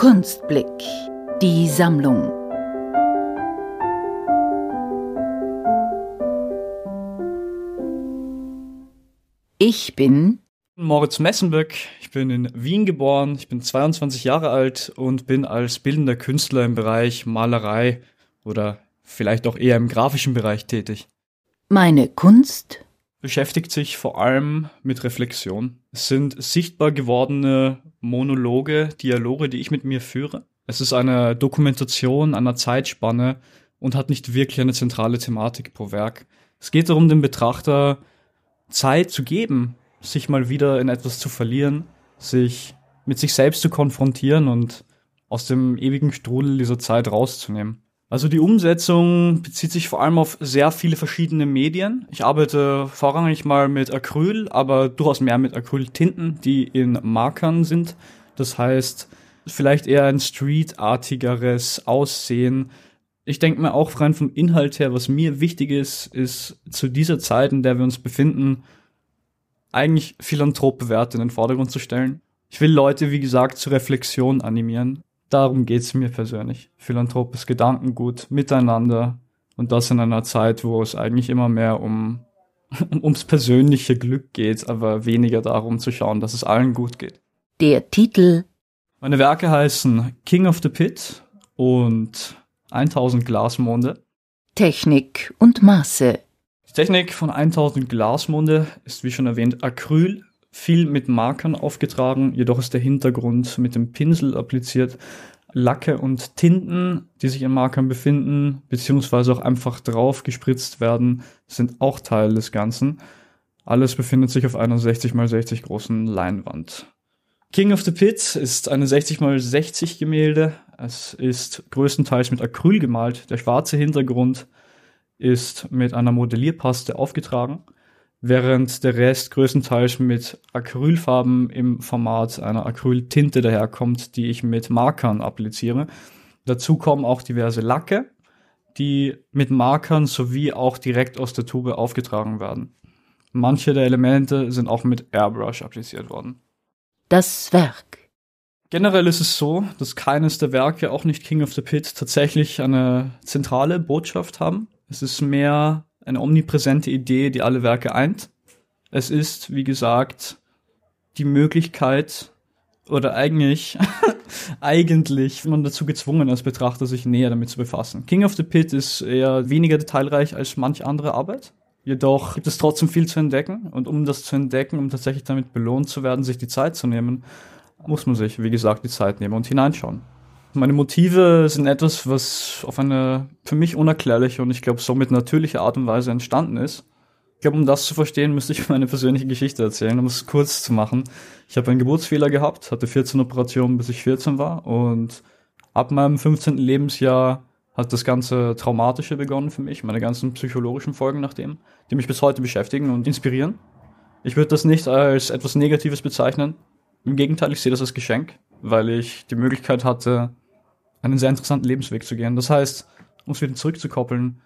Kunstblick. Die Sammlung. Ich bin Moritz Messenböck. Ich bin in Wien geboren. Ich bin 22 Jahre alt und bin als bildender Künstler im Bereich Malerei oder vielleicht auch eher im grafischen Bereich tätig. Meine Kunst Beschäftigt sich vor allem mit Reflexion. Es sind sichtbar gewordene Monologe, Dialoge, die ich mit mir führe. Es ist eine Dokumentation einer Zeitspanne und hat nicht wirklich eine zentrale Thematik pro Werk. Es geht darum, dem Betrachter Zeit zu geben, sich mal wieder in etwas zu verlieren, sich mit sich selbst zu konfrontieren und aus dem ewigen Strudel dieser Zeit rauszunehmen. Also die Umsetzung bezieht sich vor allem auf sehr viele verschiedene Medien. Ich arbeite vorrangig mal mit Acryl, aber durchaus mehr mit Acryltinten, die in Markern sind. Das heißt, vielleicht eher ein streetartigeres Aussehen. Ich denke mir auch rein vom Inhalt her, was mir wichtig ist, ist zu dieser Zeit, in der wir uns befinden, eigentlich philanthrope Werte in den Vordergrund zu stellen. Ich will Leute, wie gesagt, zur Reflexion animieren. Darum geht's mir persönlich. Philanthropes Gedankengut, Miteinander und das in einer Zeit, wo es eigentlich immer mehr um ums persönliche Glück geht, aber weniger darum zu schauen, dass es allen gut geht. Der Titel Meine Werke heißen King of the Pit und 1000 Glasmonde. Technik und Maße. Die Technik von 1000 Glasmonde ist wie schon erwähnt Acryl, viel mit Markern aufgetragen, jedoch ist der Hintergrund mit dem Pinsel appliziert. Lacke und Tinten, die sich in Markern befinden, beziehungsweise auch einfach drauf gespritzt werden, sind auch Teil des Ganzen. Alles befindet sich auf einer 60 x 60 großen Leinwand. King of the Pit ist eine 60 x 60 Gemälde. Es ist größtenteils mit Acryl gemalt. Der schwarze Hintergrund ist mit einer Modellierpaste aufgetragen während der Rest größtenteils mit Acrylfarben im Format einer Acryltinte daherkommt, die ich mit Markern appliziere. Dazu kommen auch diverse Lacke, die mit Markern sowie auch direkt aus der Tube aufgetragen werden. Manche der Elemente sind auch mit Airbrush appliziert worden. Das Werk. Generell ist es so, dass keines der Werke, auch nicht King of the Pit, tatsächlich eine zentrale Botschaft haben. Es ist mehr eine omnipräsente Idee, die alle Werke eint. Es ist, wie gesagt, die Möglichkeit oder eigentlich, eigentlich man dazu gezwungen als Betrachter, sich näher damit zu befassen. King of the Pit ist eher weniger detailreich als manch andere Arbeit. Jedoch gibt es trotzdem viel zu entdecken und um das zu entdecken, um tatsächlich damit belohnt zu werden, sich die Zeit zu nehmen, muss man sich, wie gesagt, die Zeit nehmen und hineinschauen. Meine Motive sind etwas, was auf eine für mich unerklärliche und ich glaube somit natürliche Art und Weise entstanden ist. Ich glaube, um das zu verstehen, müsste ich meine persönliche Geschichte erzählen, um es kurz zu machen. Ich habe einen Geburtsfehler gehabt, hatte 14 Operationen, bis ich 14 war und ab meinem 15. Lebensjahr hat das ganze Traumatische begonnen für mich, meine ganzen psychologischen Folgen nach dem, die mich bis heute beschäftigen und inspirieren. Ich würde das nicht als etwas Negatives bezeichnen. Im Gegenteil, ich sehe das als Geschenk, weil ich die Möglichkeit hatte, einen sehr interessanten Lebensweg zu gehen. Das heißt, um es wieder zurückzukoppeln,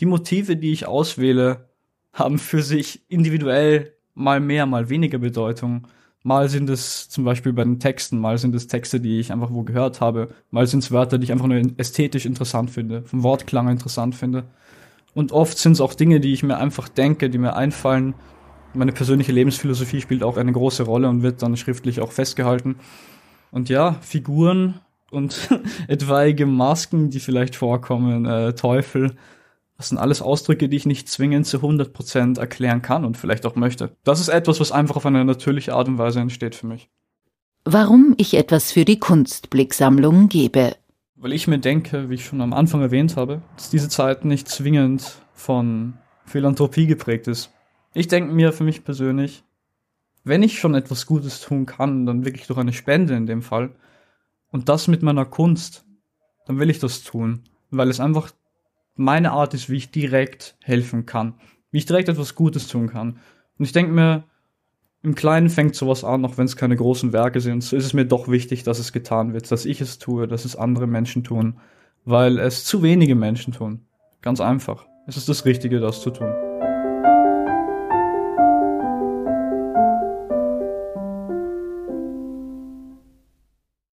die Motive, die ich auswähle, haben für sich individuell mal mehr, mal weniger Bedeutung. Mal sind es zum Beispiel bei den Texten, mal sind es Texte, die ich einfach wo gehört habe, mal sind es Wörter, die ich einfach nur ästhetisch interessant finde, vom Wortklang interessant finde. Und oft sind es auch Dinge, die ich mir einfach denke, die mir einfallen. Meine persönliche Lebensphilosophie spielt auch eine große Rolle und wird dann schriftlich auch festgehalten. Und ja, Figuren und etwaige Masken, die vielleicht vorkommen, äh, Teufel. Das sind alles Ausdrücke, die ich nicht zwingend zu 100% erklären kann und vielleicht auch möchte. Das ist etwas, was einfach auf eine natürliche Art und Weise entsteht für mich. Warum ich etwas für die Kunstblicksammlung gebe. Weil ich mir denke, wie ich schon am Anfang erwähnt habe, dass diese Zeit nicht zwingend von Philanthropie geprägt ist. Ich denke mir für mich persönlich, wenn ich schon etwas Gutes tun kann, dann wirklich durch eine Spende in dem Fall, und das mit meiner Kunst, dann will ich das tun, weil es einfach meine Art ist, wie ich direkt helfen kann, wie ich direkt etwas Gutes tun kann. Und ich denke mir, im Kleinen fängt sowas an, auch wenn es keine großen Werke sind, so ist es mir doch wichtig, dass es getan wird, dass ich es tue, dass es andere Menschen tun, weil es zu wenige Menschen tun. Ganz einfach. Es ist das Richtige, das zu tun.